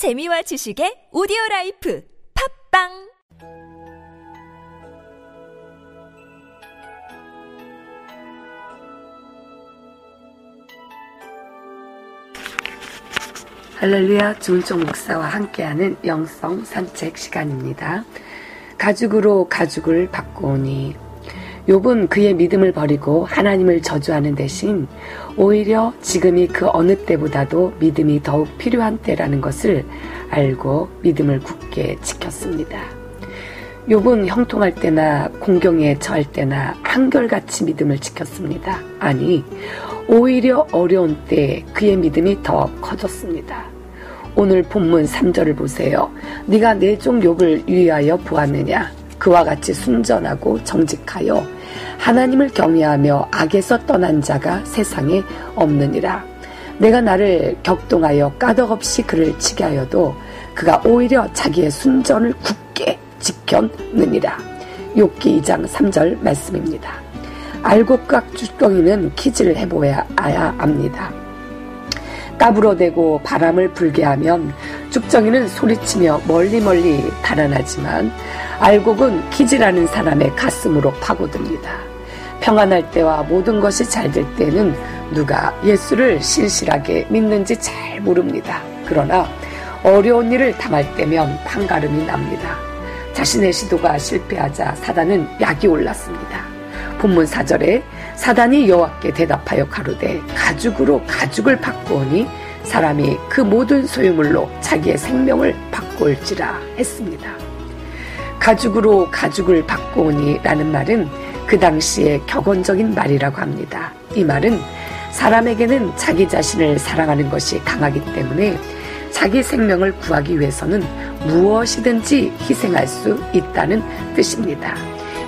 재미와 지식의 오디오 라이프 팟빵 할렐루야 주은총 목사와 함께하는 영성 산책 시간입니다. 가죽으로 가죽을 바꾸오니 욥은 그의 믿음을 버리고 하나님을 저주하는 대신 오히려 지금이 그 어느 때보다도 믿음이 더욱 필요한 때라는 것을 알고 믿음을 굳게 지켰습니다. 욥은 형통할 때나 공경에 처할 때나 한결같이 믿음을 지켰습니다. 아니 오히려 어려운 때 그의 믿음이 더 커졌습니다. 오늘 본문 3절을 보세요. 네가 내 종 욥을 위하여 보았느냐? 그와 같이 순전하고 정직하여 하나님을 경외하며 악에서 떠난 자가 세상에 없느니라. 내가 나를 격동하여 까덕없이 그를 치게 하여도 그가 오히려 자기의 순전을 굳게 지켰느니라. 욥기 2장 3절 말씀입니다. 알곡각 주덩이는 키즈를 해보아야 합니다. 까불어대고 바람을 불게 하면 쭉정이는 소리치며 멀리 멀리 달아나지만 알곡은 키즈라는 사람의 가슴으로 파고듭니다. 평안할 때와 모든 것이 잘 될 때는 누가 예수를 신실하게 믿는지 잘 모릅니다. 그러나 어려운 일을 당할 때면 판가름이 납니다. 자신의 시도가 실패하자 사단은 약이 올랐습니다. 본문 4절에 사단이 여호와께 대답하여 가로되 가죽으로 가죽을 바꾸오니 사람이 그 모든 소유물로 자기의 생명을 바꿀지라 했습니다. 가죽으로 가죽을 바꾸오니 라는 말은 그 당시의 격언적인 말이라고 합니다. 이 말은 사람에게는 자기 자신을 사랑하는 것이 강하기 때문에 자기 생명을 구하기 위해서는 무엇이든지 희생할 수 있다는 뜻입니다.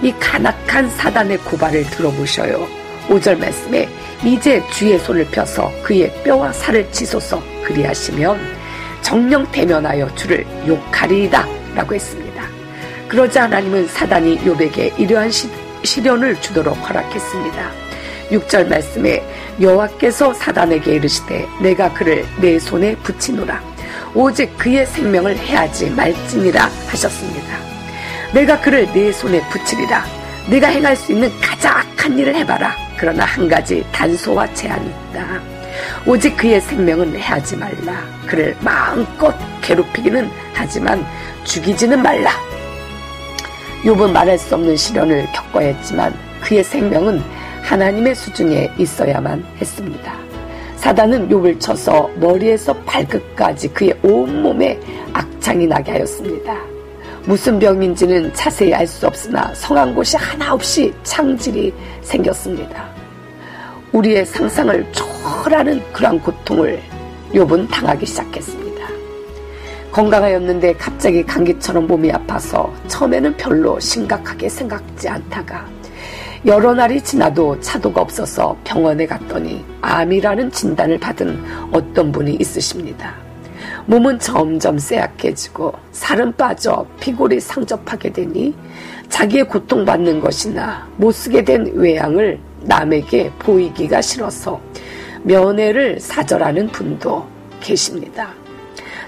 이 간악한 사단의 고발을 들어보셔요. 5절 말씀에 이제 주의 손을 펴서 그의 뼈와 살을 치소서 그리하시면 정령 대면하여 주를 욕하리이다 라고 했습니다. 그러자 하나님은 사단이 욥에게 이러한 시, 시련을 주도록 허락했습니다. 6절 말씀에 여호와께서 사단에게 이르시되 내가 그를 내 손에 붙이노라 오직 그의 생명을 해하지 말지니라 하셨습니다. 내가 그를 내 손에 붙이리라 내가 행할 수 있는 가장 악한 일을 해봐라 그러나 한 가지 단소와 제한이 있다. 오직 그의 생명은 해하지 말라. 그를 마음껏 괴롭히기는 하지만 죽이지는 말라. 욥은 말할 수 없는 시련을 겪어야 했지만 그의 생명은 하나님의 수중에 있어야만 했습니다. 사단은 욥을 쳐서 머리에서 발끝까지 그의 온몸에 악창이 나게 하였습니다. 무슨 병인지는 자세히 알 수 없으나 성한 곳이 하나 없이 창질이 생겼습니다. 우리의 상상을 초월하는 그러한 고통을 욥은 당하기 시작했습니다. 건강하였는데 갑자기 감기처럼 몸이 아파서 처음에는 별로 심각하게 생각지 않다가 여러 날이 지나도 차도가 없어서 병원에 갔더니 암이라는 진단을 받은 어떤 분이 있으십니다. 몸은 점점 쇠약해지고 살은 빠져 피골이 상접하게 되니 자기의 고통받는 것이나 못 쓰게 된 외양을 남에게 보이기가 싫어서 면회를 사절하는 분도 계십니다.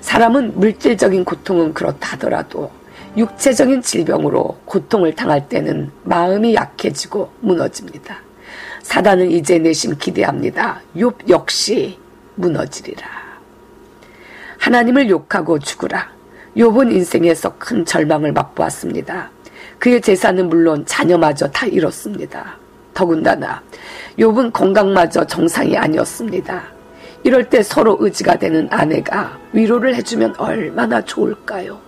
사람은 물질적인 고통은 그렇다더라도 육체적인 질병으로 고통을 당할 때는 마음이 약해지고 무너집니다. 사단은 이제 내심 기대합니다. 욥 역시 무너지리라. 하나님을 욕하고 죽으라. 욥은 인생에서 큰 절망을 맛보았습니다. 그의 재산은 물론 자녀마저 다 잃었습니다. 더군다나 욥은 건강마저 정상이 아니었습니다. 이럴 때 서로 의지가 되는 아내가 위로를 해주면 얼마나 좋을까요?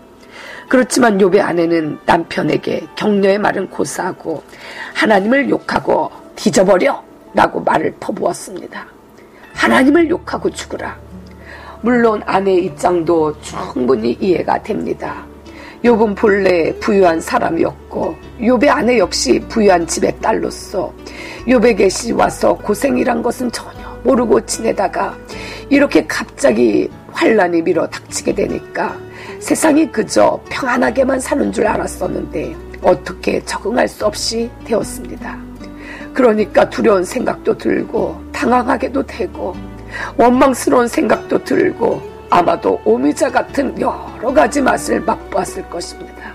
그렇지만 욥의 아내는 남편에게 격려의 말은 고사하고 하나님을 욕하고 뒤져버려 라고 말을 퍼부었습니다. 하나님을 욕하고 죽으라. 물론 아내의 입장도 충분히 이해가 됩니다. 욥은 본래 부유한 사람이었고 욥의 아내 역시 부유한 집의 딸로서 욥에게 시 와서 고생이란 것은 전혀 모르고 지내다가 이렇게 갑자기 환란이 밀어 닥치게 되니까 세상이 그저 평안하게만 사는 줄 알았었는데 어떻게 적응할 수 없이 되었습니다. 그러니까 두려운 생각도 들고 당황하게도 되고 원망스러운 생각도 들고 아마도 오미자 같은 여러 가지 맛을 맛보았을 것입니다.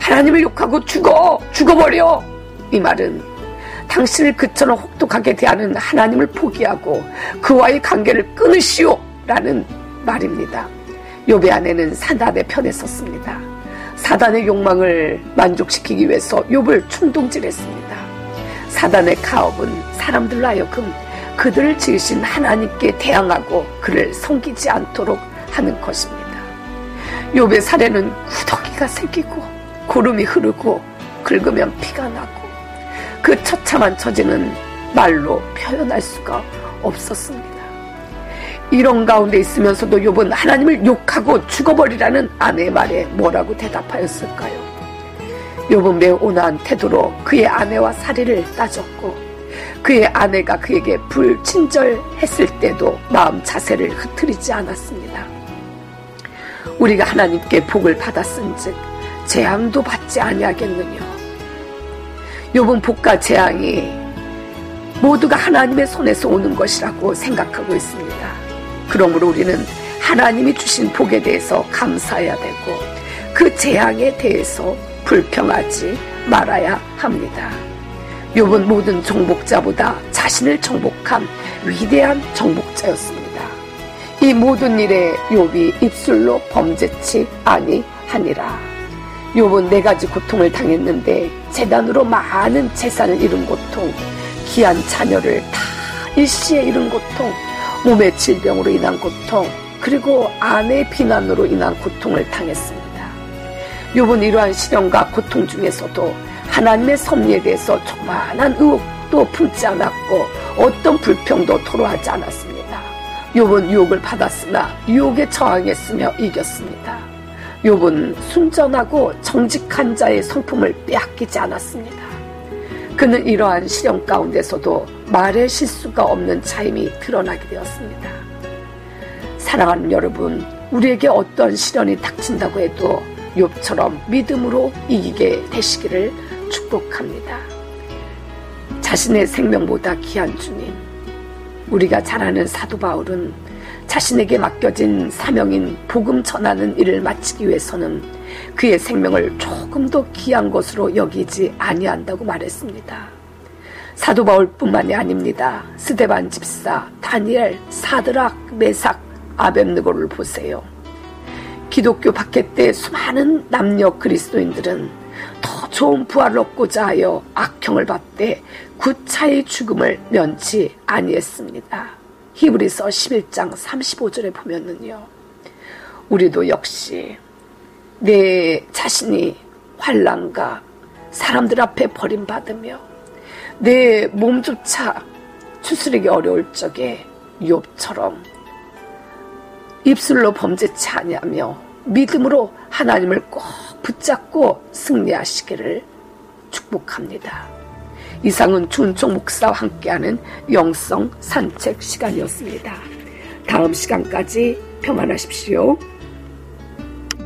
하나님을 욕하고 죽어! 죽어버려! 이 말은 당신을 그처럼 혹독하게 대하는 하나님을 포기하고 그와의 관계를 끊으시오! 라는 말입니다. 요배 아내는 사단의 편에 섰습니다. 사단의 욕망을 만족시키기 위해서 욥을 충동질했습니다. 사단의 가업은 사람들로 하여금 그들을 지으신 하나님께 대항하고 그를 섬기지 않도록 하는 것입니다. 욥의 사례는 구더기가 생기고 구름이 흐르고 긁으면 피가 나고 그 처참한 처지는 말로 표현할 수가 없었습니다. 이런 가운데 있으면서도 욥은 하나님을 욕하고 죽어버리라는 아내의 말에 뭐라고 대답하였을까요? 욥은 매우 온화한 태도로 그의 아내와 사리를 따졌고 그의 아내가 그에게 불친절했을 때도 마음 자세를 흐트리지 않았습니다. 우리가 하나님께 복을 받았은즉 재앙도 받지 아니하겠느냐. 욥은 복과 재앙이 모두가 하나님의 손에서 오는 것이라고 생각하고 있습니다. 그러므로 우리는 하나님이 주신 복에 대해서 감사해야 되고 그 재앙에 대해서 불평하지 말아야 합니다. 욥은 모든 정복자보다 자신을 정복한 위대한 정복자였습니다. 이 모든 일에 욥이 입술로 범죄치 아니하니라. 욥은 네 가지 고통을 당했는데 재단으로 많은 재산을 잃은 고통, 귀한 자녀를 다 일시에 잃은 고통, 몸의 질병으로 인한 고통, 그리고 아내 비난으로 인한 고통을 당했습니다. 욥은 이러한 시련과 고통 중에서도 하나님의 섭리에 대해서 조만한 의혹도 품지 않았고 어떤 불평도 토로하지 않았습니다. 욥은 유혹을 받았으나 유혹에 저항했으며 이겼습니다. 욥은 순전하고 정직한 자의 성품을 빼앗기지 않았습니다. 그는 이러한 시련 가운데서도 말의 실수가 없는 자임이 드러나게 되었습니다. 사랑하는 여러분, 우리에게 어떤 시련이 닥친다고 해도 욥처럼 믿음으로 이기게 되시기를 축복합니다. 자신의 생명보다 귀한 주님, 우리가 잘 아는 사도 바울은 자신에게 맡겨진 사명인 복음 전하는 일을 마치기 위해서는 그의 생명을 조금 더 귀한 것으로 여기지 아니한다고 말했습니다. 사도 바울뿐만이 아닙니다. 스데반 집사, 다니엘, 사드락, 메삭, 아벤느고를 보세요. 기독교 박해 때 수많은 남녀 그리스도인들은 더 좋은 부활을 얻고자 하여 악형을 받되 구차의 죽음을 면치 아니했습니다. 히브리서 11장 35절에 보면은요. 우리도 역시 내 자신이 환란과 사람들 앞에 버림받으며 내 몸조차 추스르기 어려울 적에 욥처럼 입술로 범죄치 아니하며 믿음으로 하나님을 꼭 붙잡고 승리하시기를 축복합니다. 이상은 준총 목사와 함께하는 영성 산책 시간이었습니다. 다음 시간까지 평안하십시오.